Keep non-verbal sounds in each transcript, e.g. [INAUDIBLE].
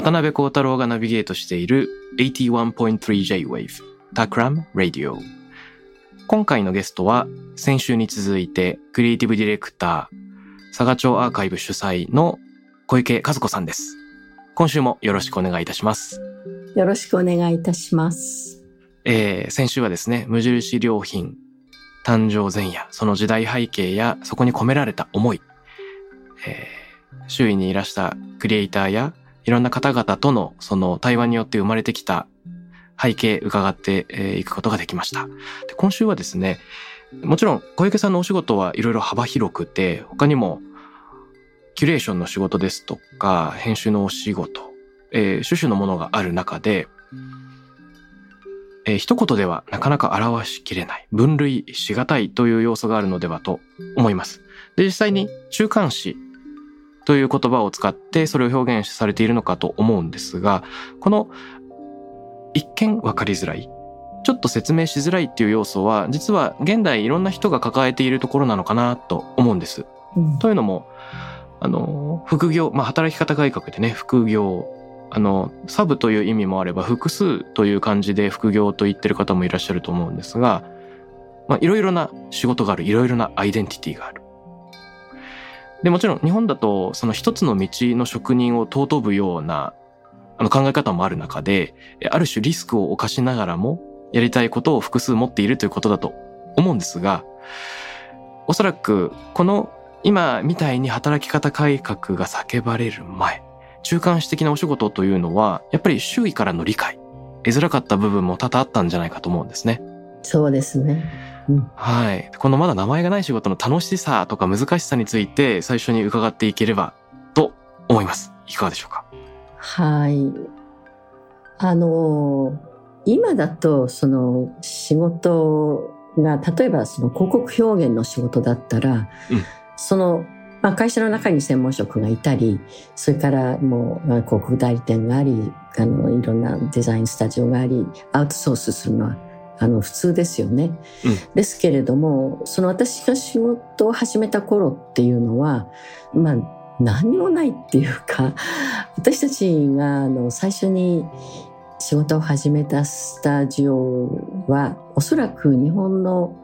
渡辺幸太郎がナビゲートしている 81.3J-Wave Takram Radio 今回のゲストは先週に続いてクリエイティブディレクター佐賀町アーカイブ主催の小池和子さんです。今週もよろしくお願いいたします。よろしくお願いいたします。えー先週はですね、無印良品誕生前夜、その時代背景やそこに込められた思い、えー周囲にいらしたクリエイターやいろんな方々とのその対話によって生まれてきた背景伺ってえーいくことができました。で今週はですね、もちろん小池さんのお仕事はいろいろ幅広くて、他にもキュレーションの仕事ですとか、編集のお仕事、えー種々のものがある中で、えー一言ではなかなか表しきれない、分類しがたいという要素があるのではと思います。で、実際に中間詞という言葉を使ってそれを表現されているのかと思うんですが、この一見わかりづらい、ちょっと説明しづらいっていう要素は、実は現代いろんな人が抱えているところなのかなと思うんです。うんというのも、あの、副業、まあ、働き方改革でね、副業、あの、サブという意味もあれば、複数という漢字で副業と言ってる方もいらっしゃると思うんですが、まあ、いろいろな仕事がある、いろいろなアイデンティティがある。で、もちろん日本だと、その一つの道の職人を尊ぶような、あの考え方もある中で、ある種リスクを冒しながらも、やりたいことを複数持っているということだと思うんですが、おそらく、この今みたいに働き方改革が叫ばれる前、中間子的なお仕事というのは、やっぱり周囲からの理解、得づらかった部分も多々あったんじゃないかと思うんですね。そうですね。うん、はい。このまだ名前がない仕事の楽しさとか難しさについて最初に伺っていければと思います。いかがでしょうか？はい。あの、今だと、その仕事が、例えばその広告表現の仕事だったら、うんその、まあ、会社の中に専門職がいたり、それからもうまあ広告代理店があり、あの、いろんなデザインスタジオがあり、アウトソースするのは、あの、普通ですよね。うんですけれども、その私が仕事を始めた頃っていうのは、まあ、何にもないっていうか、[LAUGHS] 私たちがあの最初に仕事を始めたスタジオは、おそらく日本の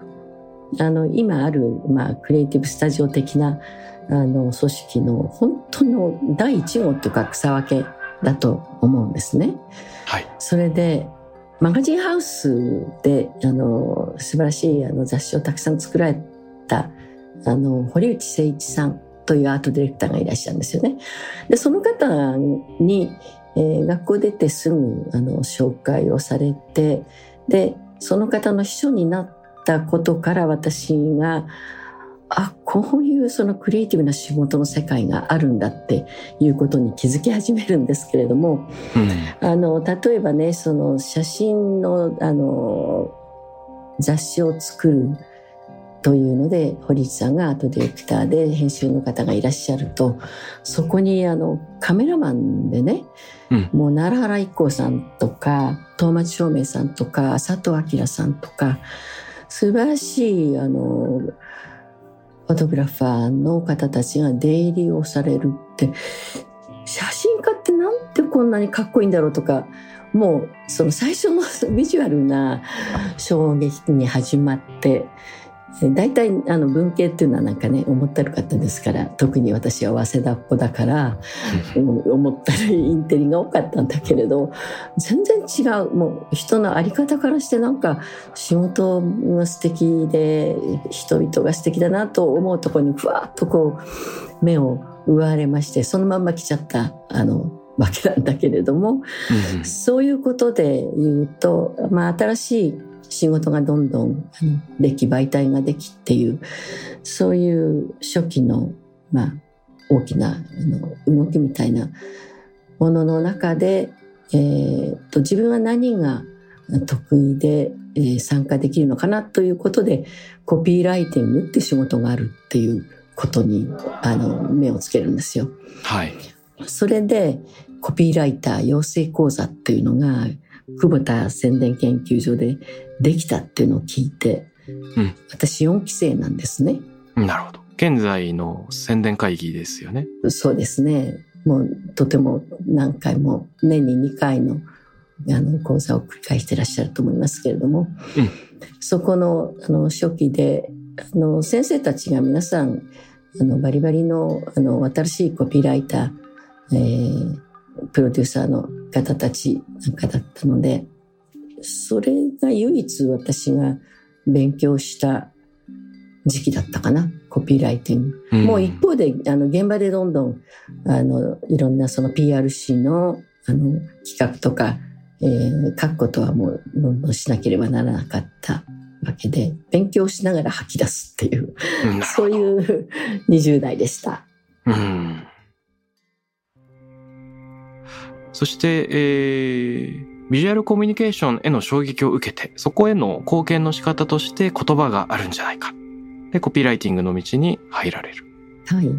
あの今ある、まあ、クリエイティブスタジオ的なあの組織の本当の第一号というか草分けだと思うんですね。はい。それでマガジンハウスであの素晴らしいあの雑誌をたくさん作られたあの堀内誠一さんというアートディレクターがいらっしゃるんですよね。でその方に、えー学校出てすぐあの紹介をされてでその方の秘書になったことから私があこういうそのクリエイティブな仕事の世界があるんだっていうことに気づき始めるんですけれどもうん。あの例えばねその写真のあの雑誌を作るというので堀内さんがアートディレクターで編集の方がいらっしゃるとそこにあのカメラマンでね、うんもう奈良原一行さんとか東町照明さんとか佐藤明さんとか素晴らしいあのフォトグラファーの方たちが出入りをされるって写真家ってなんてこんなにかっこいいんだろうとかもうその最初の [LAUGHS] ビジュアルな衝撃に始まって大体あの文系っていうのはなんかね思ってる方ですから特に私は早稲田っ子だから思ったりインテリが多かったんだけれど全然違う。もう人の在り方からしてなんか仕事が素敵で人々が素敵だなと思うところにふわっとこう目を奪われましてそのまんま来ちゃったあのわけなんだけれども、そういうことで言うと、まあ、新しい仕事がどんどんでき媒体ができっていうそういう初期の、まあ、大きなあの動きみたいなものの中で、えー、と自分は何が得意で、えー、参加できるのかなということでコピーライティングって仕事があるっていうことにあの目をつけるんですよ。はい、それでコピーライター養成講座っていうのが久保田宣伝研究所でできたっていうのを聞いて、うん、私4期生なんですね。なるほど。現在の宣伝会議ですよね。そうですね。もうとても何回も年に2回のあの講座を繰り返してらっしゃると思いますけれども、うん、そこのあの初期であの先生たちが皆さんあのバリバリのあの新しいコピーライター、えー、プロデューサーの方たちなんかだったのでそれが唯一私が勉強した時期だったかなコピーライティング、うん、もう一方であの現場でどんどんあのいろんなその PRC のあの企画とか、えー、書くことはもうどんどんしなければならなかったわけで勉強しながら吐き出すっていう、そういう20代でした。うん。そして、えー、ビジュアルコミュニケーションへの衝撃を受けて、そこへの貢献の仕方として言葉があるんじゃないか。で、コピーライティングの道に入られる。はい。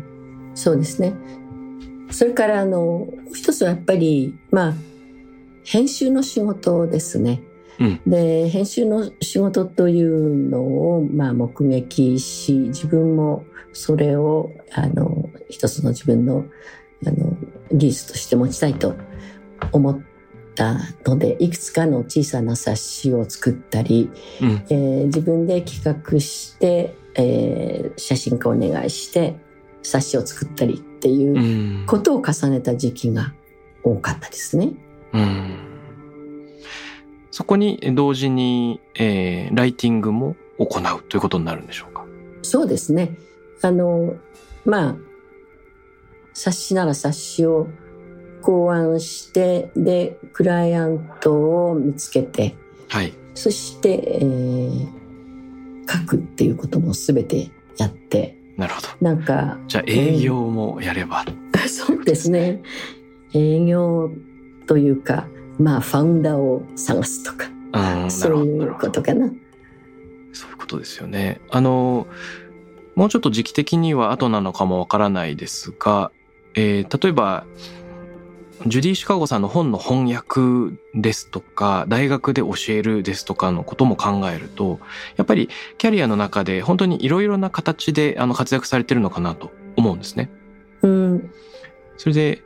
そうですね。それから、あの、一つはやっぱり、まあ、編集の仕事ですね。うん、で、編集の仕事というのを、まあ、目撃し、自分もそれを、あの、一つの自分の、あの、技術として持ちたいと思ったのでいくつかの小さな冊子を作ったり、うん、えー、自分で企画して、えー、写真家をお願いして冊子を作ったりっていうことを重ねた時期が多かったですね。うん、そこに同時に、えー、ライティングも行うということになるんでしょうか？そうですね。あの、まあ、冊子なら冊子を考案して、で、クライアントを見つけて、はい。そして、えー、書くっていうことも全てやって、なるほど。なんか。じゃあ営業もやれば、えー、[LAUGHS] そうですね。営業というか、まあ、ファウンダーを探すとか、そういうことかな。そういうことですよね。あの、もうちょっと時期的には後なのかもわからないですが、えー、例えば、ジュディ・シカゴさんの本の翻訳ですとか、大学で教えるですとかのことも考えると、やっぱりキャリアの中で本当にいろいろな形であの活躍されてるのかなと思うんですね。うん。それで、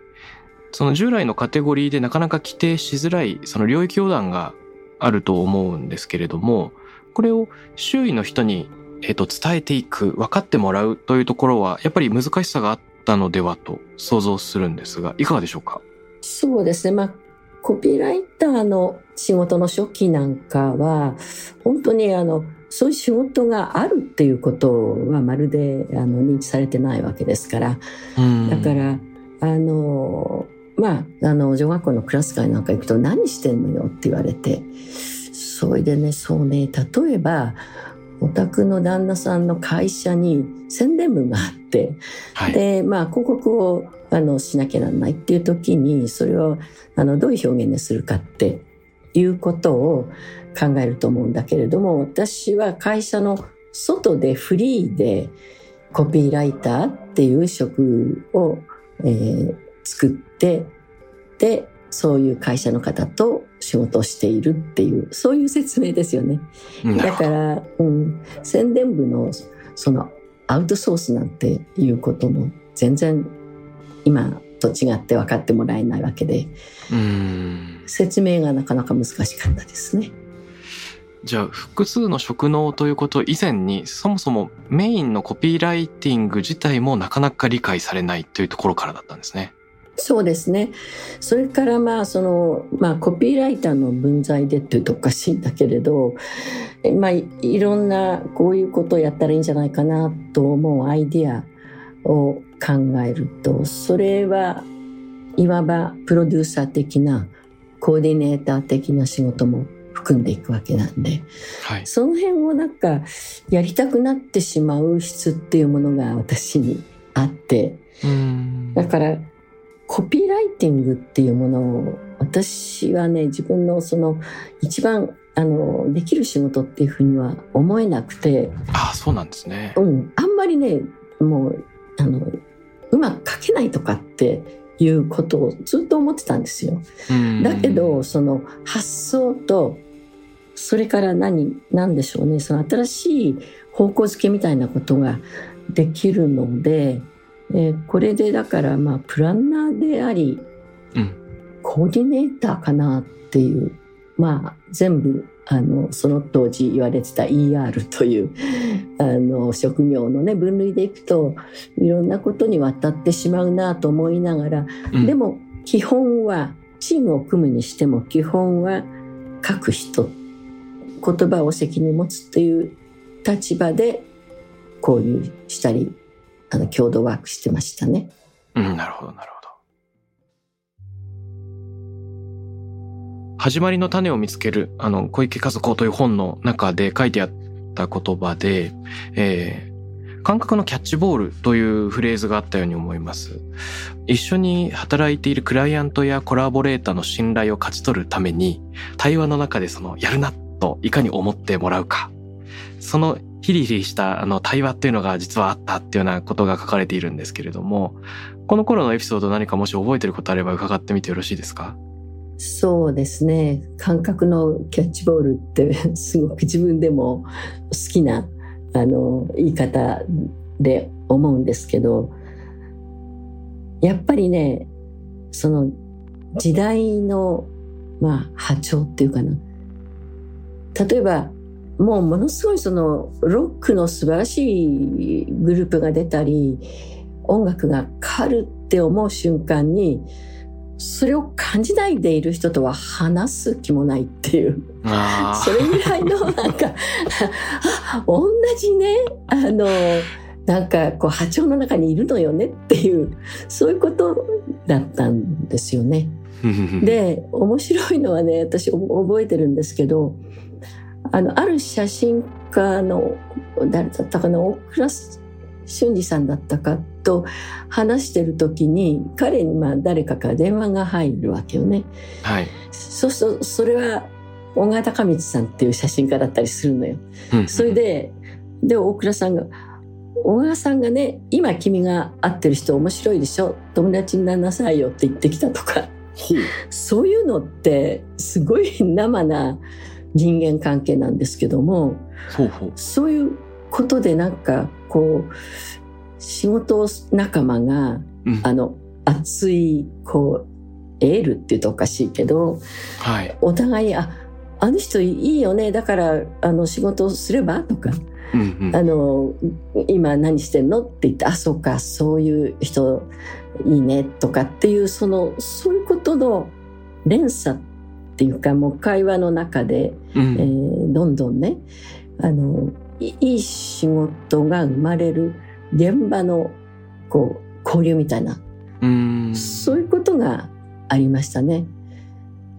その従来のカテゴリーでなかなか規定しづらいその領域横断があると思うんですけれども、これを周囲の人に、えっ、と、伝えていく、分かってもらうというところは、やっぱり難しさがあったのではと想像するんですが、いかがでしょうか？そうですね。まあ、コピーライターの仕事の初期なんかは、本当にあの、そういう仕事があるっていうことはまるであの認知されてないわけですから。だから、あの、まあ、あの、女学校のクラス会なんか行くと何してんのよって言われて、それでね、そうね、例えば、お宅の旦那さんの会社に宣伝部があって、はい、で、まあ、広告をあのしなきゃならないっていう時にそれをあのどういう表現にするかっていうことを考えると思うんだけれども私は会社の外でフリーでコピーライターっていう職を、えー、作ってでそういう会社の方と仕事をしているっていうそういう説明ですよね。だから、うん、宣伝部のそのアウトソースなんていうことも全然今と違って分かってもらえないわけで説明がなかなか難しかったですね。じゃあ複数の職能ということ以前にそもそもメインのコピーライティング自体もなかなか理解されないというところからだったんですね。そうですね。それからまあその、まあコピーライターの分際でっていうとおかしいんだけれど、まあいろんなこういうことをやったらいいんじゃないかなと思うアイディアを考えると、それはいわばプロデューサー的なコーディネーター的な仕事も含んでいくわけなんで、はい、その辺をなんかやりたくなってしまう質っていうものが私にあってだからコピーライティングっていうものを私はね自分のその一番あのできる仕事っていうふうには思えなくて。ああそうなんですね、うん、あんまりねもうあのうまく書けないとかっていうことをずっと思ってたんですよ。だけどその発想とそれから何何でしょうね。その新しい方向づけみたいなことができるので、えー、これでだからまあプランナーであり、うん、コーディネーターかなっていうまあ全部あのその当時言われてた ER という [LAUGHS] あの職業のね分類でいくといろんなことにわたってしまうなと思いながら、うん、でも基本はチームを組むにしても基本は書く人言葉を責任持つっていう立場で交流したりあの共同ワークしてましたね。うん、なるほどなるほど。始まりの種を見つける、あの、小池和子という本の中で書いてあった言葉で、えー、感覚のキャッチボールというフレーズがあったように思います。一緒に働いているクライアントやコラボレーターの信頼を勝ち取るために、対話の中でその、やるなといかに思ってもらうか。そのヒリヒリしたあの対話っていうのが実はあったっていうようなことが書かれているんですけれども、この頃のエピソード何かもし覚えてることあれば伺ってみてよろしいですか？そうですね。感覚のキャッチボールってすごく自分でも好きなあの言い方で思うんですけどやっぱりねその時代のまあ波長っていうかな。例えばもうものすごいそのロックの素晴らしいグループが出たり音楽が変わるって思う瞬間にそれを感じないでいる人とは話す気もないっていう。それぐらいのなんか同じね。あのなんかこう波長の中にいるのよねっていうそういうことだったんですよね。[LAUGHS] で面白いのはね私覚えてるんですけどあのある写真家の誰だったかな大倉俊二さんだったかと話してる時に彼にまあ誰かから電話が入るわけよね。はい、そうするとそれは小川隆光さんっていう写真家だったりするのよ。それでで大倉さんが「小川さんがね今君が会ってる人面白いでしょ？友達になりなさいよ」って言ってきたとか。そういうのってすごい生な人間関係なんですけどもそういうことでなんかこう仕事仲間が、うん、あの熱いこうエールって言うとおかしいけど、はい、お互いああの人いいよねだからあの仕事すればとか、うんうん、あの今何してんのって言ってあそうかそういう人いいねとかっていうそのそういうことの連鎖っていうかもう会話の中で、うん、えー、どんどんねあのいい仕事が生まれる現場のこう交流みたいな。そういうことがありましたね。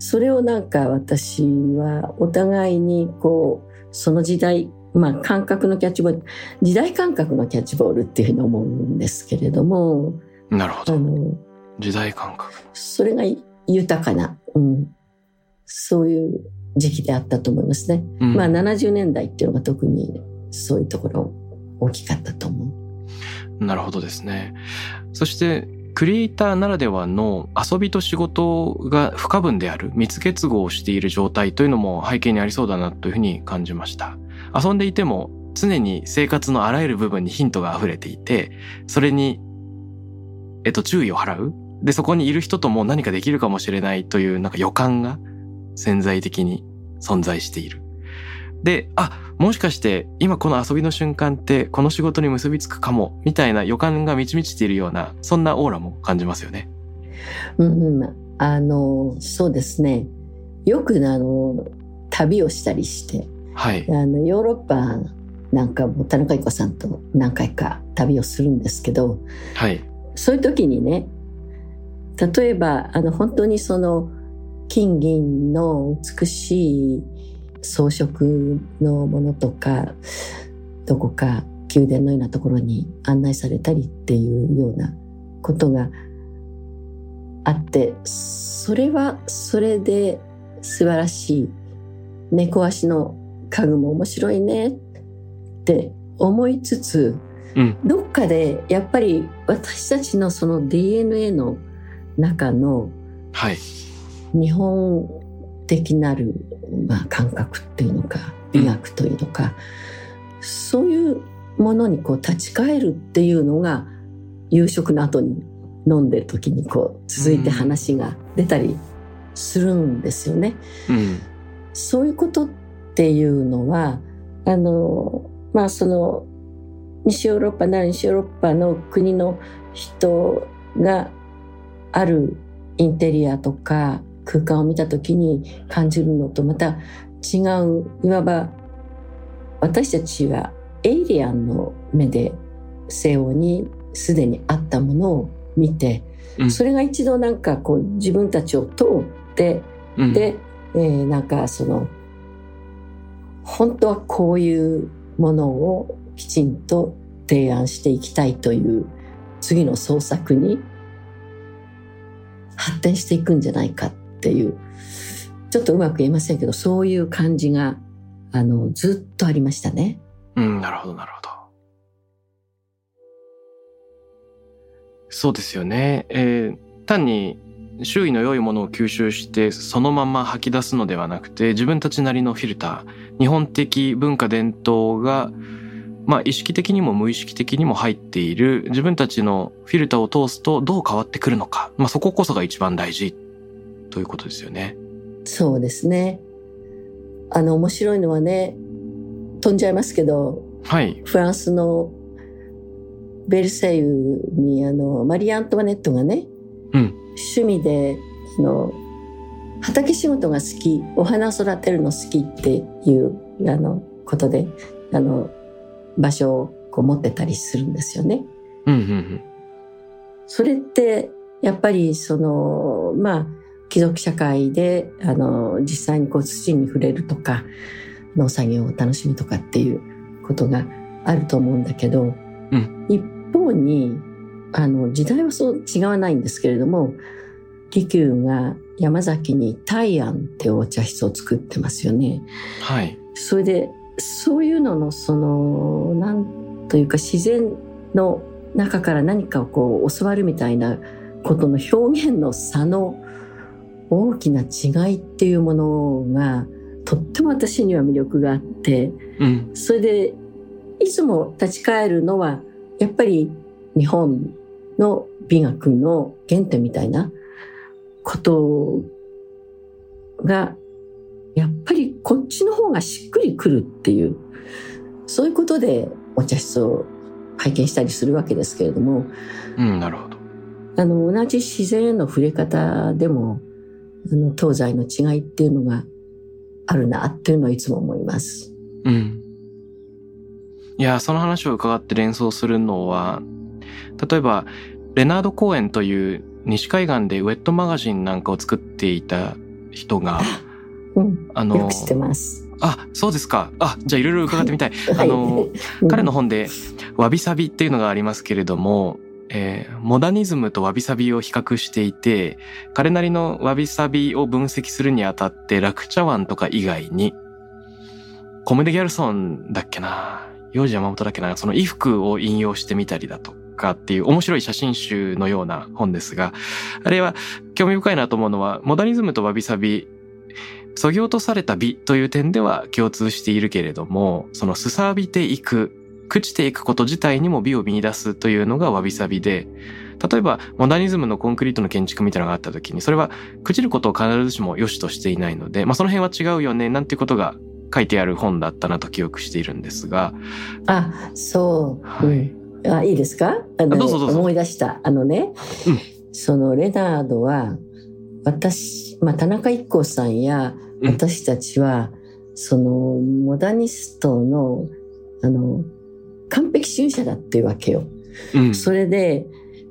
それをなんか私はお互いにこうその時代まあ感覚のキャッチボール時代感覚のキャッチボールっていうふうに思うんですけれどもなるほど。時代感覚。それが豊かな、うん、そういう時期であったと思いますね、うん、まあ70年代っていうのが特にそういうところ大きかったと思う。なるほどですね。そして、クリエイターならではの遊びと仕事が不可分である密結合をしている状態というのも背景にありそうだなというふうに感じました。遊んでいても常に生活のあらゆる部分にヒントが溢れていて、それに、えっと、注意を払う。で、そこにいる人とも何かできるかもしれないというなんか予感が潜在的に存在している。で、あ、もしかして今この遊びの瞬間ってこの仕事に結びつくかも、みたいな予感が満ち満ちているような、そんなオーラも感じますよね。うん、あの、そうですね。よくあの、旅をしたりして、はい。あの、ヨーロッパなんかも田中由子さんと何回か旅をするんですけど、はい。そういう時にね、例えば、あの、本当にその、金銀の美しい装飾のものとか、どこか宮殿のようなところに案内されたりっていうようなことがあって、それはそれで素晴らしい。猫足の家具も面白いねって思いつつ、うん、どっかでやっぱり私たちのその DNA の中の日本的なる、まあ、感覚っていうのか美学というのか、うん、そういうものにこう立ち返るっていうのが夕食の後に飲んでる時にこう続いて話が出たりするんですよね。うん、そういうことっていうのはあのまあその西ヨーロッパなら西ヨーロッパの国の人があるインテリアとか空間を見た時に感じるのとまた違ういわば私たちはエイリアンの目で西欧にすでにあったものを見て、うん、それが一度なんかこう自分たちを通って、うん、で、えー、なんかその本当はこういうものをきちんと提案していきたいという次の創作に発展していくんじゃないかっていうちょっとうまく言えませんけどそういう感じがあのずっとありましたね。うん、なるほどなるほど。そうですよね。えー、単に周囲の良いものを吸収してそのまま吐き出すのではなくて自分たちなりのフィルター日本的文化伝統がまあ意識的にも無意識的にも入っている自分たちのフィルターを通すとどう変わってくるのか、まあそここそが一番大事ということですよね。そうですね。あの面白いのはね、飛んじゃいますけど、はい。フランスのベルセイユにあのマリー・アントワネットがね、うん、趣味であの畑仕事が好き、お花育てるの好きっていうあのことで、あの場所をこう持ってたりするんですよね。うんうんうん、それってやっぱりそのまあ貴族社会であの実際にこう土に触れるとか農作業を楽しみとかっていうことがあると思うんだけど、うん、一方にあの時代はそう違わないんですけれども利休が山崎に大安ってお茶室を作ってますよね。はい、それでそういうののそのなんというか自然の中から何かをこう教わるみたいなことの表現の差の大きな違いっていうものがとっても私には魅力があって、うん、それでいつも立ち返るのはやっぱり日本の美学の原点みたいなことがやっぱりこっちの方がしっくりくるっていう、そういうことでお茶室を拝見したりするわけですけれども。うん、なるほど。あの、同じ自然への触れ方でも、あの、東西の違いっていうのがあるなっていうのはいつも思います。うん。いや、その話を伺って連想するのは、例えば、レナード公園という西海岸でウェットマガジンなんかを作っていた人が、うん、あの、よく知ってます。あ、そうですか。あ、じゃあいろいろ伺ってみたい。[LAUGHS] はい、あの、彼の本で、わびさびっていうのがありますけれども、えー、モダニズムとわびさびを比較していて、彼なりのわびさびを分析するにあたって、楽茶碗とか以外に、コムデ・ギャルソンだっけな、幼児山本だっけな、その衣服を引用してみたりだとかっていう面白い写真集のような本ですが、あれは興味深いなと思うのは、モダニズムとわびさびそぎ落とされた美という点では共通しているけれども、そのすさびていく、朽ちていくこと自体にも美を見出すというのがわびさびで、例えばモダニズムのコンクリートの建築みたいなのがあった時に、それは朽ちることを必ずしも良しとしていないので、まあその辺は違うよね、なんていうことが書いてある本だったなと記憶しているんですが。あ、そう。はいうん、あいいですか？あの、思い出した。あのね、うんそのレナードは、私、まあ、田中一行さんやうん私たちは、その、モダニストの、あの、完璧主義者だっていうわけよ。うん。それで、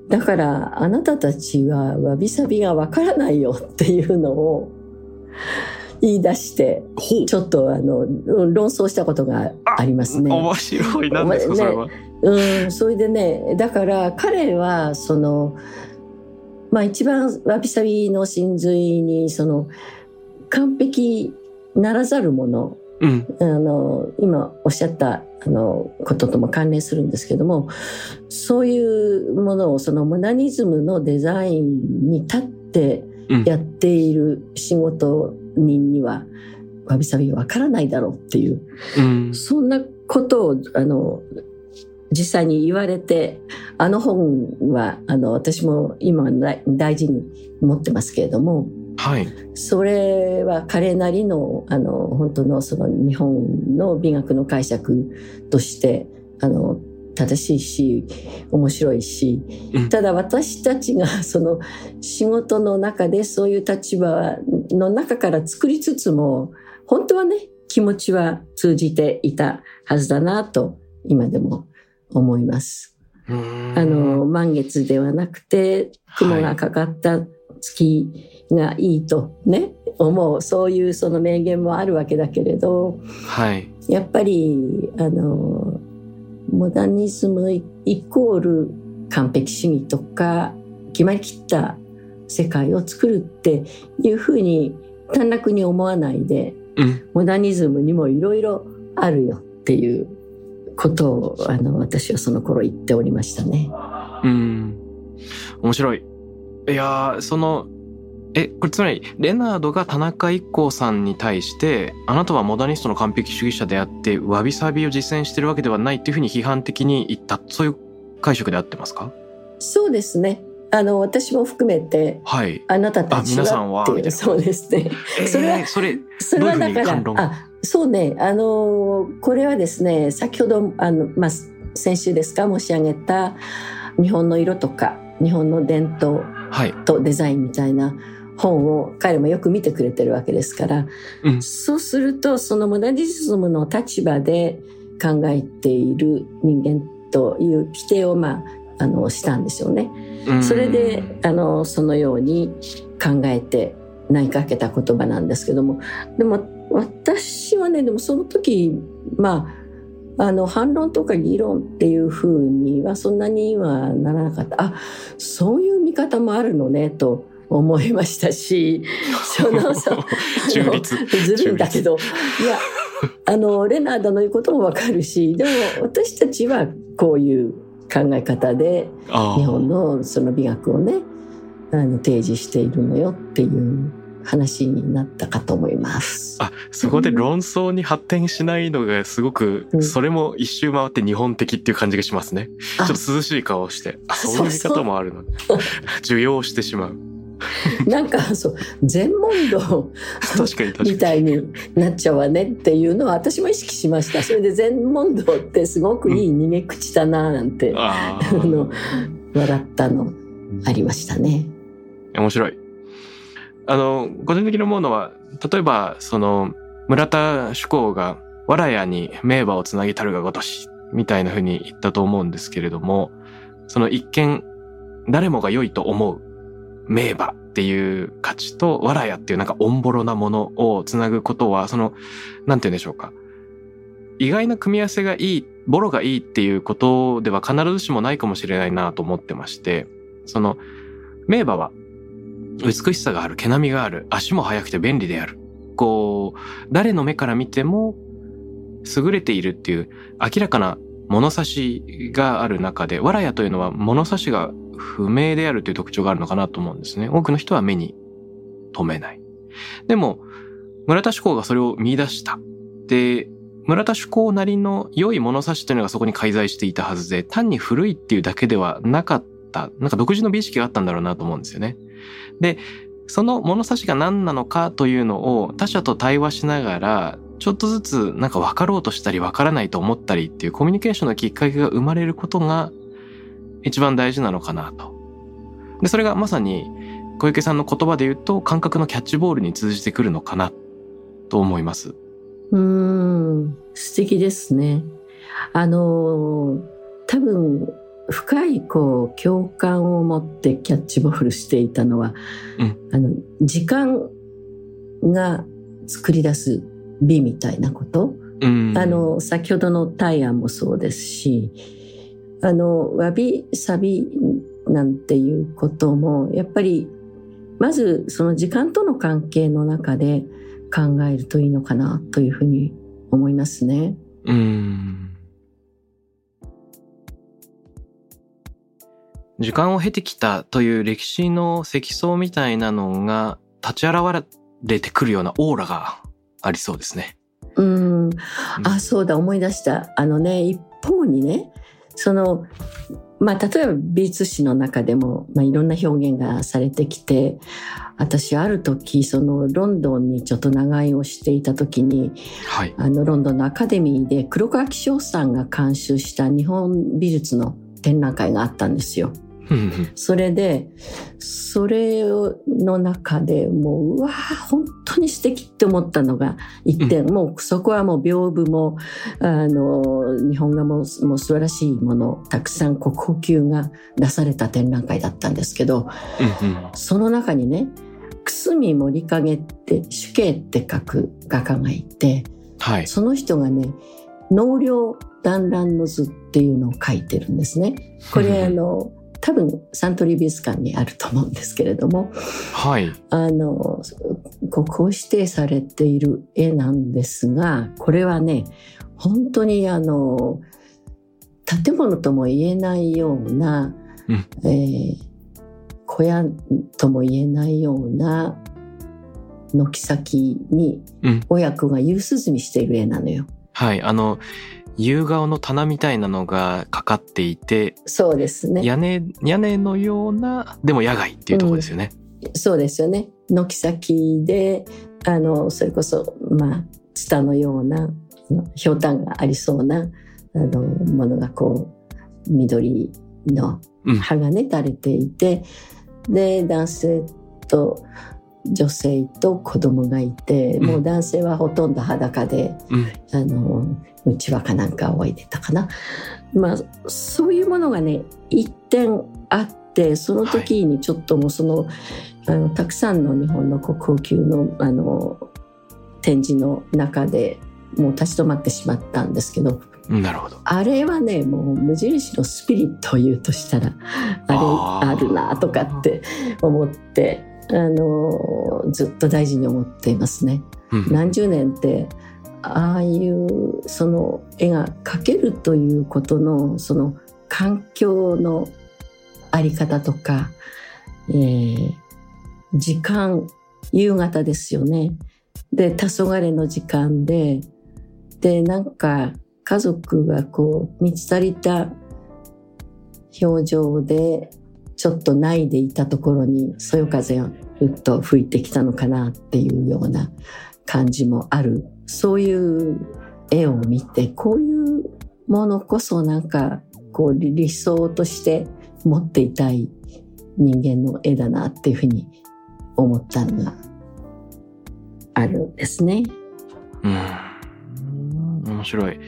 だから、あなたたちはわびさびがわからないよっていうのを言い出して、ちょっとあの、論争したことがありますね。面白い。何ですか、それは。うん、それでね、だから彼は、その、まあ一番わびさびの真髄に、その、完璧ならざるもの、うん。あの、今おっしゃった、あの、こととも関連するんですけども、そういうものを、そのモダニズムのデザインに立ってうんやっている仕事人には、わびさびがわからないだろうっていう、うん。そんなことを、あの、実際に言われて、あの本は、あの、私も今大大事に持ってますけれども、はい。それは彼なりの、あの、本当のその日本の美学の解釈として、あの、正しいし、面白いしうん、ただ私たちがその仕事の中でそういう立場の中から作りつつも、本当はね、気持ちは通じていたはずだなと、今でも思います。うんあの、、満月ではなくて、雲がかかった月がいいとね、思う、そういうその名言もあるわけだけれど、はい。やっぱり、あの、モダニズムイコール完璧主義とか、決まりきった世界を作るっていうふうに短絡に思わないで、うん。モダニズムにもいろいろあるよっていうことを、あの、私はその頃言っておりましたね。うん。面白い。いやー、その、え、これつまり、レナードが田中一行さんに対して、あなたはモダニストの完璧主義者であって、わびさびを実践してるわけではないっていうふうに批判的に言った、そういう解釈で合ってますか？そうですね。あの、私も含めて、はい。あなたたちあ皆さんははっていう、そうですね。それはえーそれ、それはだからあ、そうね、あの、これはですね、先ほど、あの、まあ、先週ですか、申し上げた、日本の色とか、日本の伝統はい。とデザインみたいな本を彼もよく見てくれてるわけですから、うんそうすると、そのモダニズムの立場で考えている人間という規定を、まあ、あの、したんでしょうね。うんそれで、あの、そのように考えて投げかけた言葉なんですけども、でも私はね、でもその時、まあ、あの、反論とか議論っていうふうにはそんなにはならなかった。あ、そういう見方もあるのね、と思いましたし、[LAUGHS] その、そ中立。ずるいんだけど、いや、あの、レナードの言うこともわかるし、でも私たちはこういう考え方で、日本のその美学をねあの提示しているのよっていう話になったかと思います。あ、そこで論争に発展しないのがすごく、うんそれも一周回って日本的っていう感じがしますね。あちょっと涼しい顔をして、あ、あそういう見方もあるの。[LAUGHS] 受容してしまう。なんかそう全問答。[LAUGHS] みたいになっちゃうわねっていうのは私も意識しました。それで全問答ってすごくいい逃げ口だななんて、あ [LAUGHS] あのあ。笑ったのありましたね。面白い。あの、個人的に思うのは、例えば、その、村田主公が、わらやに名馬をつなぎたるがごとし、みたいな風に言ったと思うんですけれども、その一見、誰もが良いと思う名馬っていう価値と、わらやっていうなんかオンボロなものをつなぐことは、その、なんて言うんでしょうか。意外な組み合わせがいい、ボロがいいっていうことでは必ずしもないかもしれないなと思ってまして、その、名馬は美しさがある、毛並みがある、足も速くて便利である。こう、誰の目から見ても優れているっていう明らかな物差しがある中で、わらやというのは物差しが不明であるという特徴があるのかなと思うんですね。多くの人は目に留めない。でも、村田志功がそれを見出した。で、村田志功なりの良い物差しというのがそこに介在していたはずで、単に古いっていうだけではなかった、なんか独自の美意識があったんだろうなと思うんですよね。で、その物差しが何なのかというのを他者と対話しながらちょっとずつなんか分かろうとしたり分からないと思ったりっていうコミュニケーションのきっかけが生まれることが一番大事なのかなと。で、それがまさに小池さんの言葉で言うと感覚のキャッチボールに通じてくるのかなと思います。うん、素敵ですね。あの、多分、深いこう共感を持ってキャッチボールしていたのは、うん、あの時間が作り出す美みたいなこと、うん、あの先ほどの大安もそうですしあのわびさびなんていうこともやっぱりまずその時間との関係の中で考えるといいのかなというふうに思いますね。うん時間を経てきたという歴史の積層みたいなのが立ち現れてくるようなオーラがありそうですね。うん。あ、そうだ、思い出した。あのね、一方にね、その、まあ、例えば美術史の中でも、まあ、いろんな表現がされてきて、私ある時、そのロンドンにちょっと長居をしていた時に、はい、あのロンドンのアカデミーで黒川紀章さんが監修した日本美術の展覧会があったんですよ。それでそれの中でもううわ本当に素敵って思ったのが一点、うん、もうそこはもう屏風もあの日本画ももう素晴らしいものたくさん国宝級が出された展覧会だったんですけど、うんうん、その中にね久住森影って主刑って書く画家がいて、はい、その人がね納涼団らんの図っていうのを書いてるんですね。これあの多分サントリー美術館にあると思うんですけれども、はい、あの国宝指定されている絵なんですがこれはね本当にあの建物とも言えないような、うん、えー、小屋とも言えないような軒先に親子が夕涼みしている絵なのよ。うん、はい。あの夕顔の棚みたいなのがかかっていてそうですね。屋根屋根のようなでも野外っていうところですよね、うん、そうですよね。軒先であのそれこそまあツタのようなひょうたんがありそうなあのものがこう緑の葉がね垂れていて、うん、で男性と女性と子供がいて、もう男性はほとんど裸で、うん、あのうちわかなんか置いてたかな。まあそういうものがね一点あってその時にちょっともうそのはい、あのたくさんの日本の国宝級のあの展示の中でもう立ち止まってしまったんですけどなるほど。あれはねもう無印のスピリットを言うとしたらあれあるなとかって思ってあのずっと大事に思っていますね。うん、何十年ってああいうその絵が描けるということのその環境のあり方とか、えー、時間夕方ですよね。で黄昏の時間ででなんか家族がこう満ち足りた表情でちょっとないでいたところにそよ風がふっと吹いてきたのかなっていうような感じもあるそういう絵を見てこういうものこそなんかこう理想として持っていたい人間の絵だなっていうふうに思ったのがあるんですね。うん、面白い。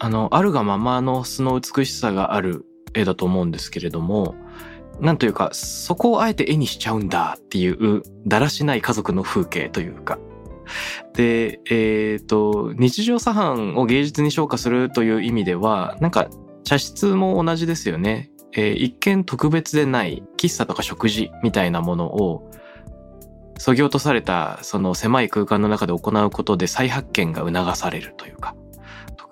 あの、あるがままの素の美しさがある絵だと思うんですけれども、なんというか、そこをあえて絵にしちゃうんだっていう、だらしない家族の風景というか、で、えっ、ー、と、日常茶飯を芸術に昇華するという意味では、なんか茶室も同じですよね。えー、一見特別でない喫茶とか食事みたいなものを、そぎ落とされたその狭い空間の中で行うことで再発見が促されるというか、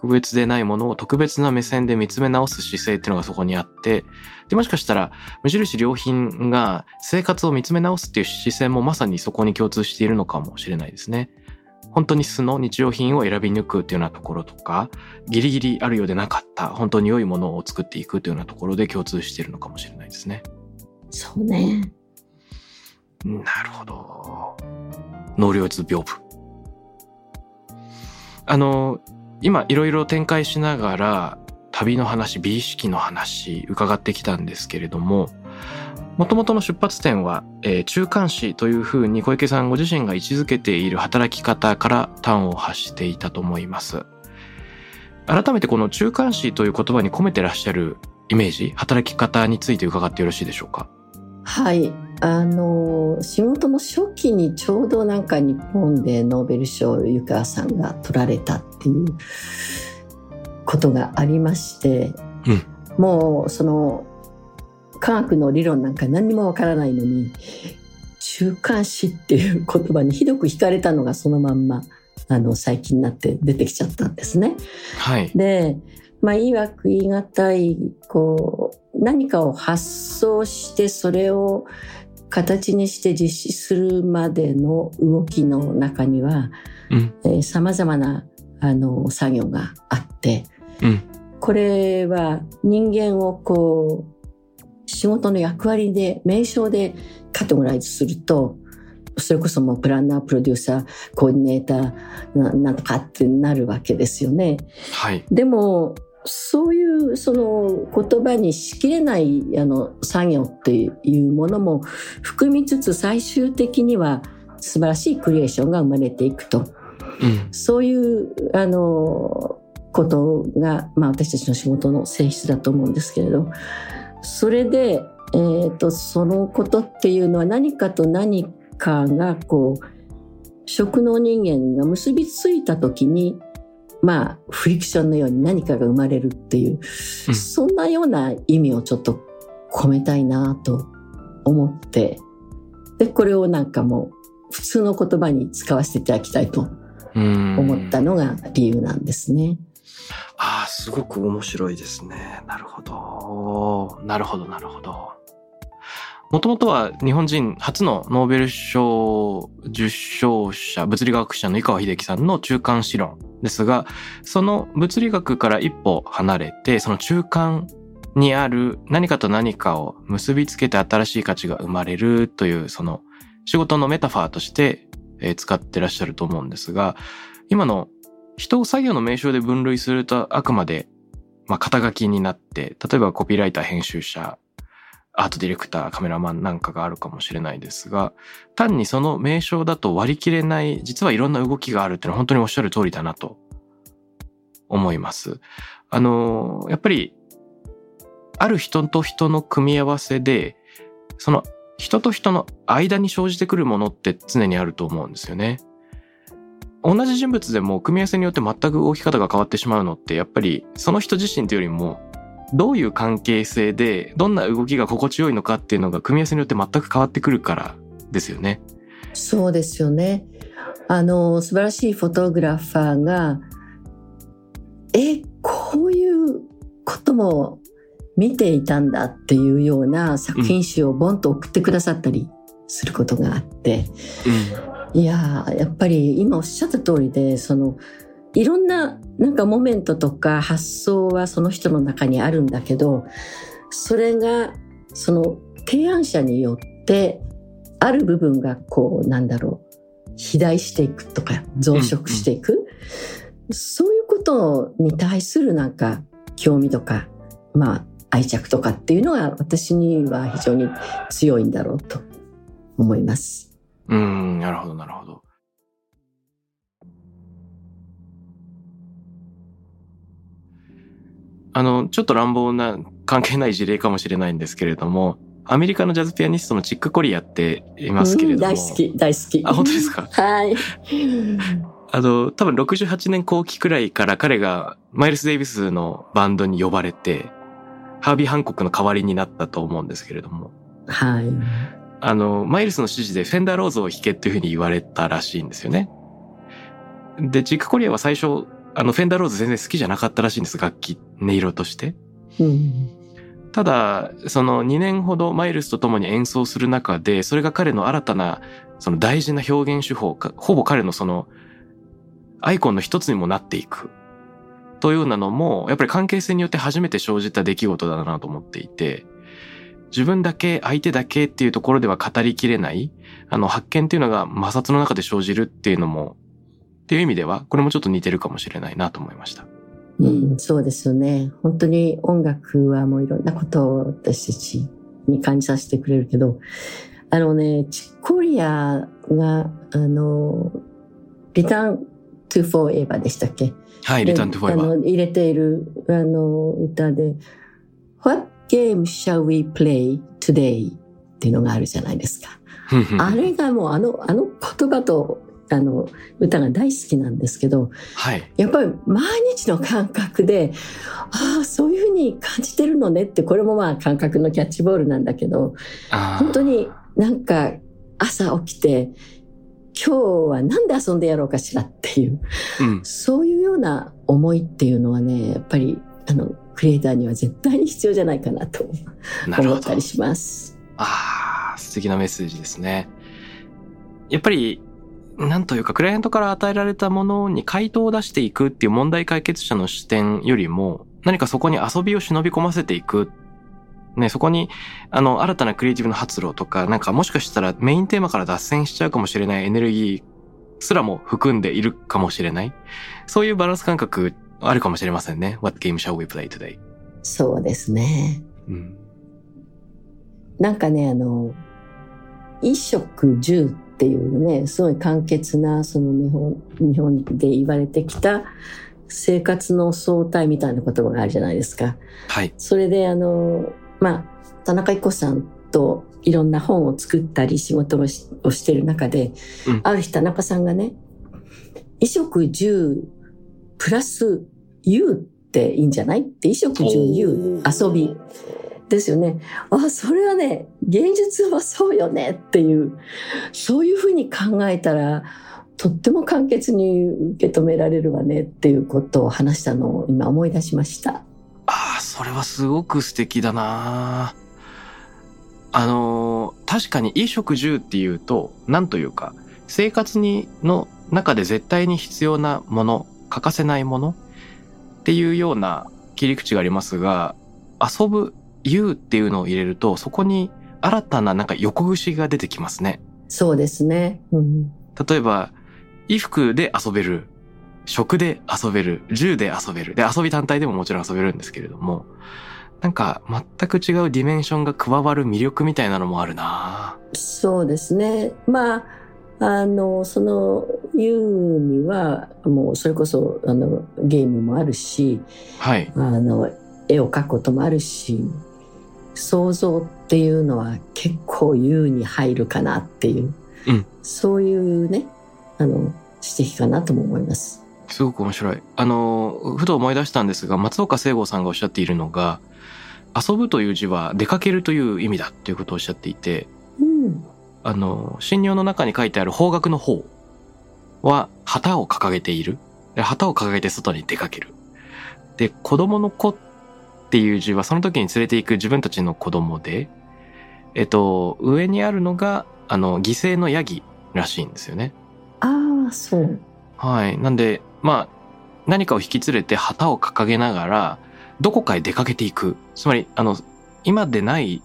特別でないものを特別な目線で見つめ直す姿勢っていうのがそこにあって、で、もしかしたら、無印良品が生活を見つめ直すっていう姿勢もまさにそこに共通しているのかもしれないですね。本当に素の日用品を選び抜くっていうようなところとか、ギリギリあるようでなかった本当に良いものを作っていくというようなところで共通しているのかもしれないですね。そうね。なるほど。納涼図屏風。あの、今いろいろ展開しながら、旅の話、美意識の話、伺ってきたんですけれども、もともとの出発点は、えー、中間子というふうに小池さんご自身が位置づけている働き方から端を発していたと思います。改めてこの中間子という言葉に込めてらっしゃるイメージ、働き方について伺ってよろしいでしょうか？はい。あの、仕事の初期にちょうどなんか日本でノーベル賞湯川さんが取られたっていうことがありまして、うん、もうその科学の理論なんか何にもわからないのに中間子っていう言葉にひどく惹かれたのがそのまんまあの最近になって出てきちゃったんですね。はい、でまあ、いわく言い難いこう何かを発想してそれを形にして実施するまでの動きの中にはさまざまなあの作業があって、うん、これは人間をこう仕事の役割で、名称でカテゴライズすると、それこそもうプランナー、プロデューサー、コーディネーターな、なんとかってなるわけですよね。はい。でも、そういうその言葉にしきれないあの作業っていうものも含みつつ最終的には素晴らしいクリエーションが生まれていくと。うん、そういうあのことが、まあ、私たちの仕事の性質だと思うんですけれどそれで、えーと、そのことっていうのは何かと何かがこう職能人間が結びついた時にまあフリクションのように何かが生まれるっていう、うん、そんなような意味をちょっと込めたいなと思ってでこれをなんかもう普通の言葉に使わせていただきたいと思ったのが理由なんですね。ああ、すごく面白いですね。なるほど。なるほど、なるほど。もともとは日本人初のノーベル賞受賞者、物理学者の井川秀樹さんの中間子論ですが、その物理学から一歩離れて、その中間にある何かと何かを結びつけて新しい価値が生まれるという、その仕事のメタファーとして使ってらっしゃると思うんですが、今の人を作業の名称で分類するとあくまで、まあ、肩書きになって、例えばコピーライター、編集者、アートディレクター、カメラマンなんかがあるかもしれないですが、単にその名称だと割り切れない、実はいろんな動きがあるっていうのは本当におっしゃる通りだなと思います。あの、やっぱり、ある人と人の組み合わせで、その人と人の間に生じてくるものって常にあると思うんですよね。同じ人物でも組み合わせによって全く動き方が変わってしまうのってやっぱりその人自身というよりもどういう関係性でどんな動きが心地よいのかっていうのが組み合わせによって全く変わってくるからですよね。そうですよね。あの素晴らしいフォトグラファーがえこういうことも見ていたんだっていうような作品集をボンと送ってくださったりすることがあって、うんいややっぱり今おっしゃった通りでそのいろんななんかモメントとか発想はその人の中にあるんだけどそれがその提案者によってある部分がこうなんだろう肥大していくとか増殖していく、うんうん、そういうことに対するなんか興味とかまあ愛着とかっていうのが私には非常に強いんだろうと思います。うん、なるほど、なるほど。あの、ちょっと乱暴な関係ない事例かもしれないんですけれども、アメリカのジャズピアニストのチック・コリアっていますけれども。大好き、大好き。あ、本当ですか？[LAUGHS] はい。あの、多分68年後期くらいから彼がマイルス・デイビスのバンドに呼ばれて、ハービー・ハンコックの代わりになったと思うんですけれども。はい。あの、マイルスの指示でフェンダーローズを弾けっていうふうに言われたらしいんですよね。で、ジック・コリアは最初、あの、フェンダーローズ全然好きじゃなかったらしいんです、楽器、音色として。うん、ただ、その2年ほどマイルスと共に演奏する中で、それが彼の新たな、その大事な表現手法、ほぼ彼のその、アイコンの一つにもなっていく。というようなのも、やっぱり関係性によって初めて生じた出来事だなと思っていて、自分だけ、相手だけっていうところでは語りきれない、あの、発見っていうのが摩擦の中で生じるっていうのも、っていう意味では、これもちょっと似てるかもしれないなと思いました。うん、そうですよね。本当に音楽はもういろんなことを私たちに感じさせてくれるけど、あのね、チコリアが、あの、リターントゥフォーエバーでしたっけ？はい、リターントゥフォーエバー。あの入れているあの歌で、What game shall we play today? っていうのがあるじゃないですか。あれがもうあの、あの言葉とあの歌が大好きなんですけど、はい。やっぱり毎日の感覚で、ああ、そういうふうに感じてるのねって、これもまあ感覚のキャッチボールなんだけど、本当になんか朝起きて、今日はなんで遊んでやろうかしらっていう、うん。そういうような思いっていうのはね、やっぱりあの、クリエイターには絶対に必要じゃないかなと思ったり。します。ああ、素敵なメッセージですね。やっぱり、なんというか、クライアントから与えられたものに回答を出していくっていう問題解決者の視点よりも、何かそこに遊びを忍び込ませていく。ね、そこに、あの、新たなクリエイティブの発露とか、なんかもしかしたらメインテーマから脱線しちゃうかもしれないエネルギーすらも含んでいるかもしれない。そういうバランス感覚あるかもしれませんね。What game shall we play today? そうですね。うん。なんかね、あの、衣食住っていうね、すごい簡潔な、その日本、日本で言われてきた生活の相対みたいな言葉があるじゃないですか。はい。それであの、まあ、田中彦さんといろんな本を作ったり仕事をしをしてる中で、うんある日田中さんがね、衣食住プラス U っていいんじゃない？って衣食住 U 遊びですよね。あ、それはね、現実はそうよねっていう、そういうふうに考えたら、とっても簡潔に受け止められるわねっていうことを話したのを今思い出しました。ああ、それはすごく素敵だなあの確かに衣食住っていうと、なんというか、生活に、の中で絶対に必要なもの、欠かせないものっていうような切り口がありますが、遊ぶ、言うっていうのを入れると、そこに新たななんか横串が出てきますね。そうですね。うん、例えば、衣服で遊べる、食で遊べる、銃で遊べる。で、遊び単体でももちろん遊べるんですけれども、なんか全く違うディメンションが加わる魅力みたいなのもあるなそうですね。まあ、あの、その、言うには、もうそれこそ、あの、ゲームもあるし、はい。あの、絵を描くこともあるし、想像っていうのは結構優に入るかなっていう、うんそういうね、あの、指摘かなとも思います。すごく面白い。あの、ふと思い出したんですが、松岡聖吾さんがおっしゃっているのが、遊ぶという字は出かけるという意味だっていうことをおっしゃっていて、うん。あの、神尿の中に書いてある方角の方は旗を掲げている。で旗を掲げて外に出かける。で、子供の子っていう字はその時に連れて行く自分たちの子供で、えっと、上にあるのが、あの、犠牲のヤギらしいんですよね。ああ、そう。はい。なんで、まあ、何かを引き連れて旗を掲げながら、どこかへ出かけていく。つまり、あの、今でない、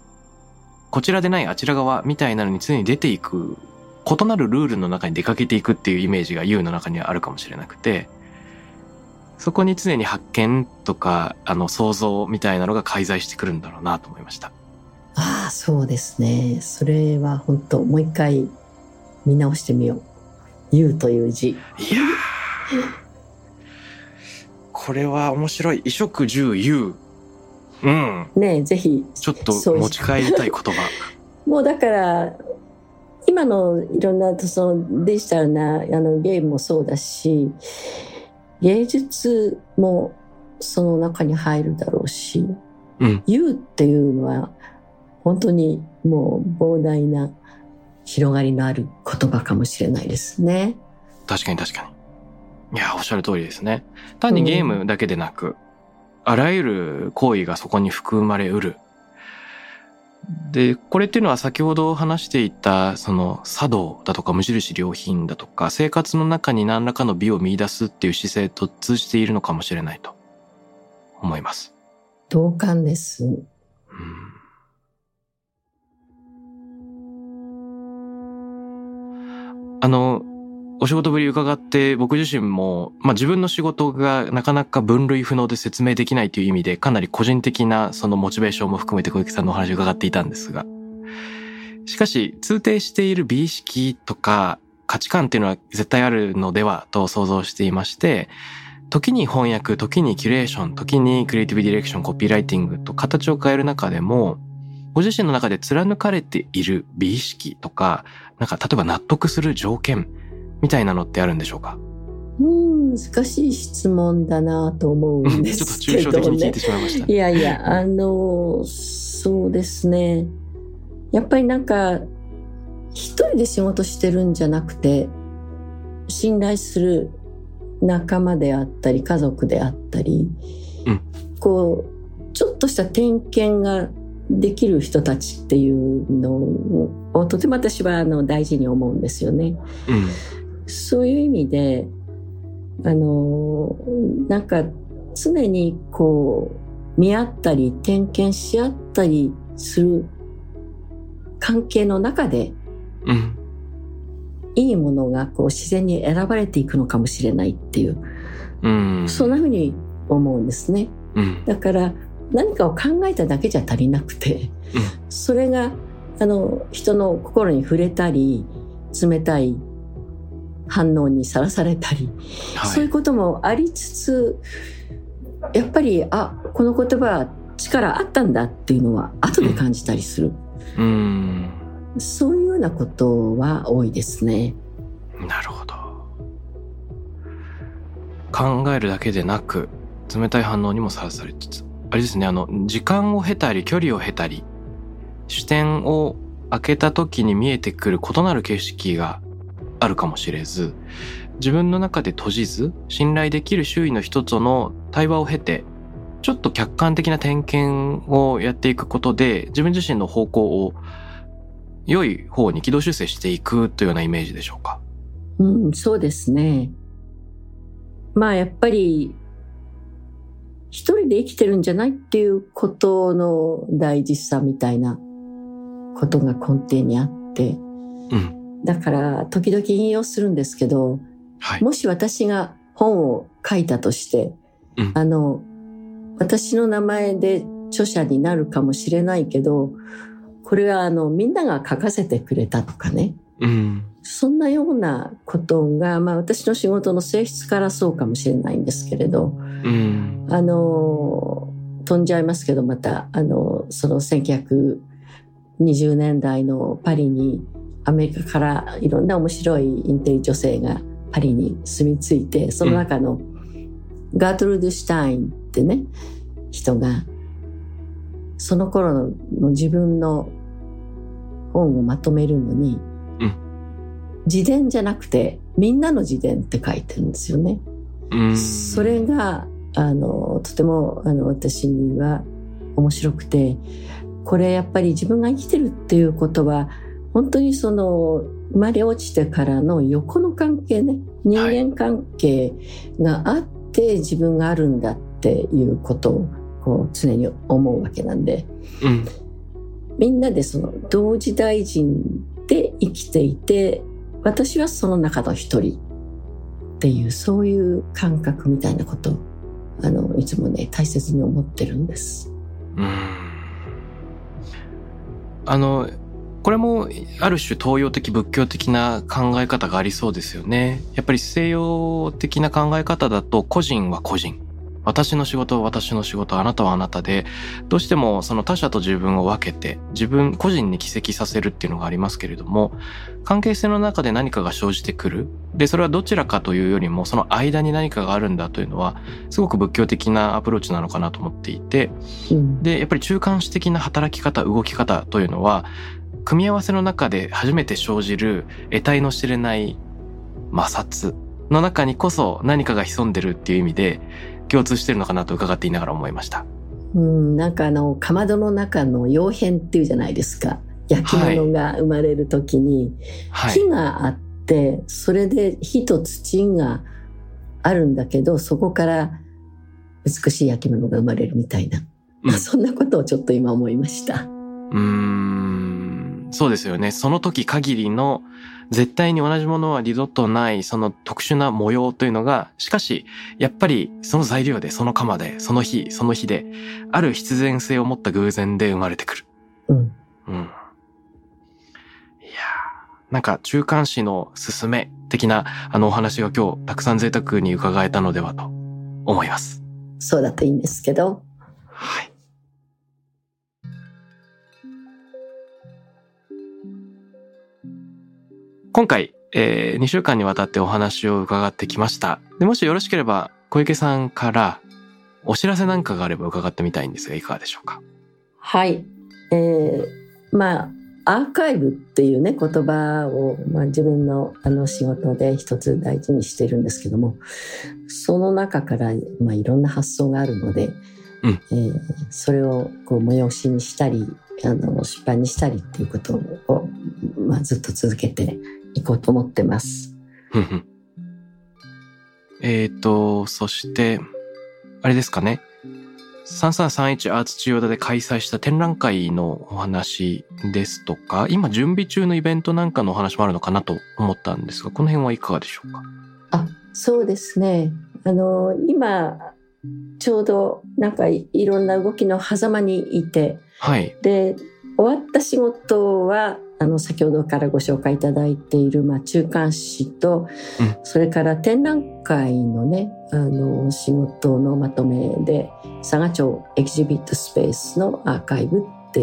こちらでないあちら側みたいなのに常に出ていく、異なるルールの中に出かけていくっていうイメージが U の中にはあるかもしれなくて、そこに常に発見とか、あの、想像みたいなのが介在してくるんだろうなと思いました。ああ、そうですね。それは本当もう一回見直してみよう。言うという字。いやー。これは面白い。衣食住 U。うん。ねえぜひ。ちょっと持ち帰りたい言葉。もうだから、今のいろんなそのデジタルなあのゲームもそうだし、芸術もその中に入るだろうし、うん。言うっていうのは本当にもう膨大な広がりのある言葉かもしれないですね。確かに確かに。いや、おっしゃる通りですね。単にゲームだけでなく、あらゆる行為がそこに含まれうる。で、これっていうのは先ほど話していた、その茶道だとか無印良品だとか、生活の中に何らかの美を見出すっていう姿勢と通じているのかもしれないと思います。同感です。うんあの、お仕事ぶり伺って僕自身も、まあ、自分の仕事がなかなか分類不能で説明できないという意味でかなり個人的なそのモチベーションも含めて小池さんのお話を伺っていたんですが。しかし、通底している美意識とか価値観っていうのは絶対あるのではと想像していまして、時に翻訳、時にキュレーション、時にクリエイティブディレクション、コピーライティングと形を変える中でも、ご自身の中で貫かれている美意識とか、なんか例えば納得する条件みたいなのってあるんでしょうか？うん難しい質問だなと思うんですけど、ね、[LAUGHS] ちょっと抽象的に聞いてしまいました、ね、いやいや、あの、そうですね。やっぱりなんか、一人で仕事してるんじゃなくて、信頼する仲間であったり、家族であったり、うん、こう、ちょっとした点検ができる人たちっていうのをとても私はあの大事に思うんですよね。うん、そういう意味で、あの、なんか常にこう見合ったり点検し合ったりする関係の中で、うん、いいものがこう自然に選ばれていくのかもしれないっていう、うん、そんなふうに思うんですね。うん、だから何かを考えただけじゃ足りなくて、それがあの人の心に触れたり冷たい反応にさらされたり、はい、そういうこともありつつやっぱりあこの言葉は力あったんだっていうのは後で感じたりする。うん、そういうようなことは多いですね。なるほど。考えるだけでなく、冷たい反応にもさらされつつ。あれですね、あの、時間を経たり、距離を経たり、視点を開けた時に見えてくる異なる景色があるかもしれず、自分の中で閉じず、信頼できる周囲の人との対話を経て、ちょっと客観的な点検をやっていくことで、自分自身の方向を良い方に軌道修正していくというようなイメージでしょうか？うん、そうですね。まあやっぱり、一人で生きてるんじゃないっていうことの大事さみたいなことが根底にあって、うん、だから時々引用するんですけど、はい、もし私が本を書いたとして、うん、あの、私の名前で著者になるかもしれないけど、これはあの、みんなが書かせてくれたとかね。うん、そんなようなことが、まあ私の仕事の性質からそうかもしれないんですけれど、うん、あの、飛んじゃいますけど、また、あの、その1920年代のパリにアメリカからいろんな面白いインテリ女性がパリに住み着いて、その中のガートルード・シュタインってね、人が、その頃の自分の本をまとめるのに、うん、自伝じゃなくて、みんなの自伝って書いてるんですよね。それが、あの、とても、あの、私には面白くて、これやっぱり自分が生きてるっていうことは、本当にその、生まれ落ちてからの横の関係ね、人間関係があって自分があるんだっていうことを、こう、常に思うわけなんで、うん、みんなでその、同時大臣で生きていて、私はその中の一人っていうそういう感覚みたいなことをあのいつもね大切に思ってるんです。うん。あのこれもある種東洋的仏教的な考え方がありそうですよね。やっぱり西洋的な考え方だと個人は個人。私の仕事は私の仕事、あなたはあなたで、どうしてもその他者と自分を分けて、自分個人に帰籍させるっていうのがありますけれども、関係性の中で何かが生じてくる。で、それはどちらかというよりも、その間に何かがあるんだというのは、すごく仏教的なアプローチなのかなと思っていて、で、やっぱり中間子的な働き方、動き方というのは、組み合わせの中で初めて生じる得体の知れない摩擦の中にこそ何かが潜んでるっていう意味で、共通してるのかなと伺っていながら思いました。うん、なんかあの、かまどの中の傭変っていうじゃないですか。焼き物が生まれる時に、火があって、それで火と土があるんだけど、そこから美しい焼き物が生まれるみたいな。まあ、[LAUGHS] そんなことをちょっと今思いました。うーん、そうですよね。その時限りの絶対に同じものは二度とないその特殊な模様というのが、しかし、やっぱりその材料で、その鎌で、その日、その日で、ある必然性を持った偶然で生まれてくる。うん。うん。いやーなんか中間史の進め的なあのお話が今日たくさん贅沢に伺えたのではと思います。そうだといいんですけど。はい。今回、えー、2週間にわたってお話を伺ってきました。でもしよろしければ、小池さんからお知らせなんかがあれば伺ってみたいんですが、いかがでしょうか？はい。えー、まあ、アーカイブっていうね、言葉を、まあ、自分のあの仕事で一つ大事にしてるんですけども、その中から、まあ、いろんな発想があるので、うんえーそれをこう催しにしたり、あの、出版にしたりっていうことを、まあ、ずっと続けていこうと思ってます。[LAUGHS] えっ、と、そして、あれですかね。3331アーツ千代田で開催した展覧会のお話ですとか、今準備中のイベントなんかのお話もあるのかなと思ったんですが、この辺はいかがでしょうか？あ、そうですね。あの、今、ちょうどなんかいいろんな動きの狭間にいて、はい。で終わった仕事はあの先ほどからご紹介いただいている、まあ、中間誌と、うんそれから展覧会のねあの仕事のまとめで佐賀町エキシビットスペースのアーカイブって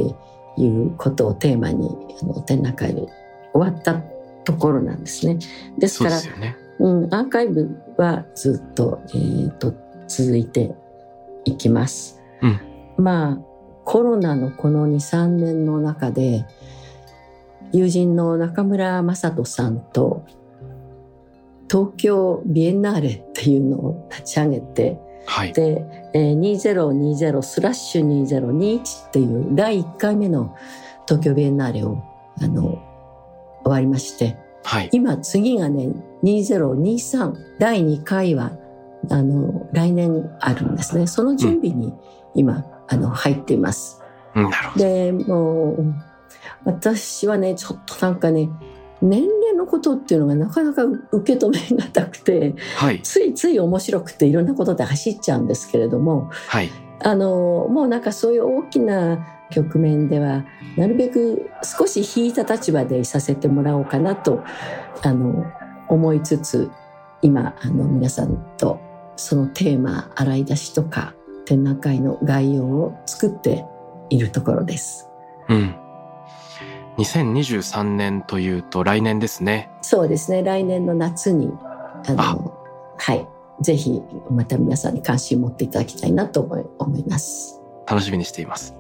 いうことをテーマにあの展覧会で終わったところなんですね。ですからですよね。うん、アーカイブはずっと,、えー、と続いていきます。うんまあコロナのこの23年の中で友人の中村雅人さんと東京ビエンナーレっていうのを立ち上げてはい。で、えー2020スラッシュ2021っていう第1回目の東京ビエンナーレをあの終わりましてはい。今次がね2023第2回はあの来年あるんですねその準備に今、あの入っていますうんなるほど。でもう私はねちょっとなんかね年齢のことっていうのがなかなか受け止めがたくてはい。ついつい面白くていろんなことで走っちゃうんですけれどもはい。あのもうなんかそういう大きな局面ではなるべく少し引いた立場でいさせてもらおうかなとあの思いつつ今あの皆さんとそのテーマ洗い出しとか展覧会の概要を作っているところです。うん。2023年というと来年ですね。そうですね来年の夏にあのあはいぜひまた皆さんに関心を持っていただきたいなと思います。楽しみにしています。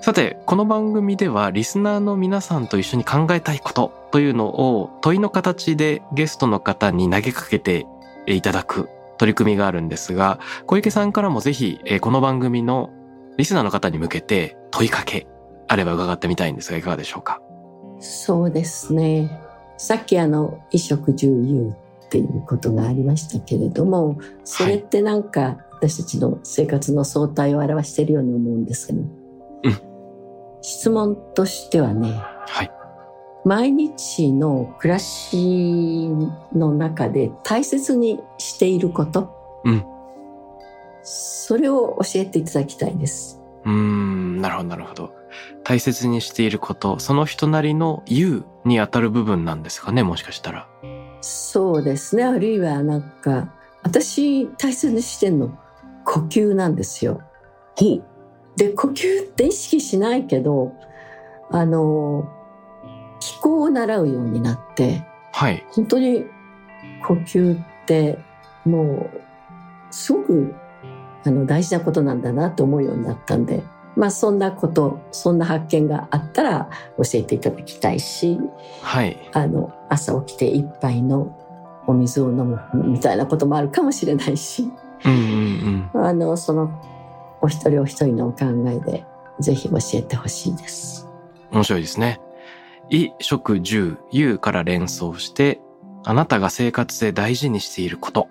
さて、この番組ではリスナーの皆さんと一緒に考えたいことというのを問いの形でゲストの方に投げかけていただく取り組みがあるんですが、小池さんからもぜひえーこの番組のリスナーの方に向けて問いかけあれば伺ってみたいんですがいかがでしょうか？そうですね。さっきあの、衣食住優っていうことがありましたけれども、それってなんか私たちの生活の相対を表しているように思うんですけど、うん質問としてはね、はい。毎日の暮らしの中で大切にしていること、うんそれを教えていただきたいです。うーん、なるほどなるほど。大切にしていること、その人なりの優に当たる部分なんですかね、もしかしたら。そうですね。あるいはなんか、私大切にしてんの呼吸なんですよ。ほう。で、呼吸って意識しないけど、あの、気候を習うようになって、はい。本当に呼吸ってもう、すごくあの大事なことなんだなと思うようになったんで、まあそんなこと、そんな発見があったら教えていただきたいし、はい。あの朝起きて一杯のお水を飲むみたいなこともあるかもしれないしうんうんうん。あのそのお一人お一人のお考えでぜひ教えてほしいです。面白いですね。衣、食、住、優から連想して、あなたが生活で大事にしていること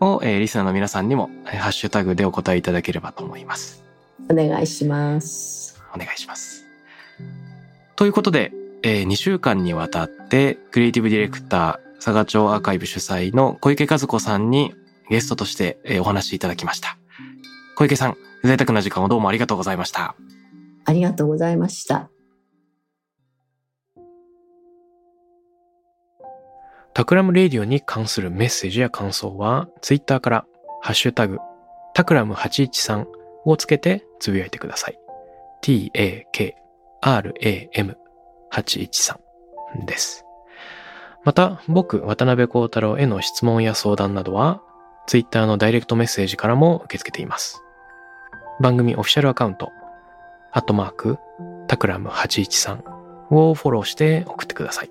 を、えーリスナーの皆さんにも、えーハッシュタグでお答えいただければと思います。お願いします。お願いします。ということで、えー、2週間にわたってクリエイティブディレクター佐賀町アーカイブ主催の小池和子さんにゲストとして、えー、お話しいただきました。小池さん、贅沢な時間をどうもありがとうございました。ありがとうございました。タクラムレディオに関するメッセージや感想は、ツイッターからハッシュタグ、タクラム813をつけてつぶやいてください。t-a-k-r-a-m813 です。また、僕、渡辺幸太郎への質問や相談などは、ツイッターのダイレクトメッセージからも受け付けています。番組オフィシャルアカウント、アットマーク、タクラム813をフォローして送ってください。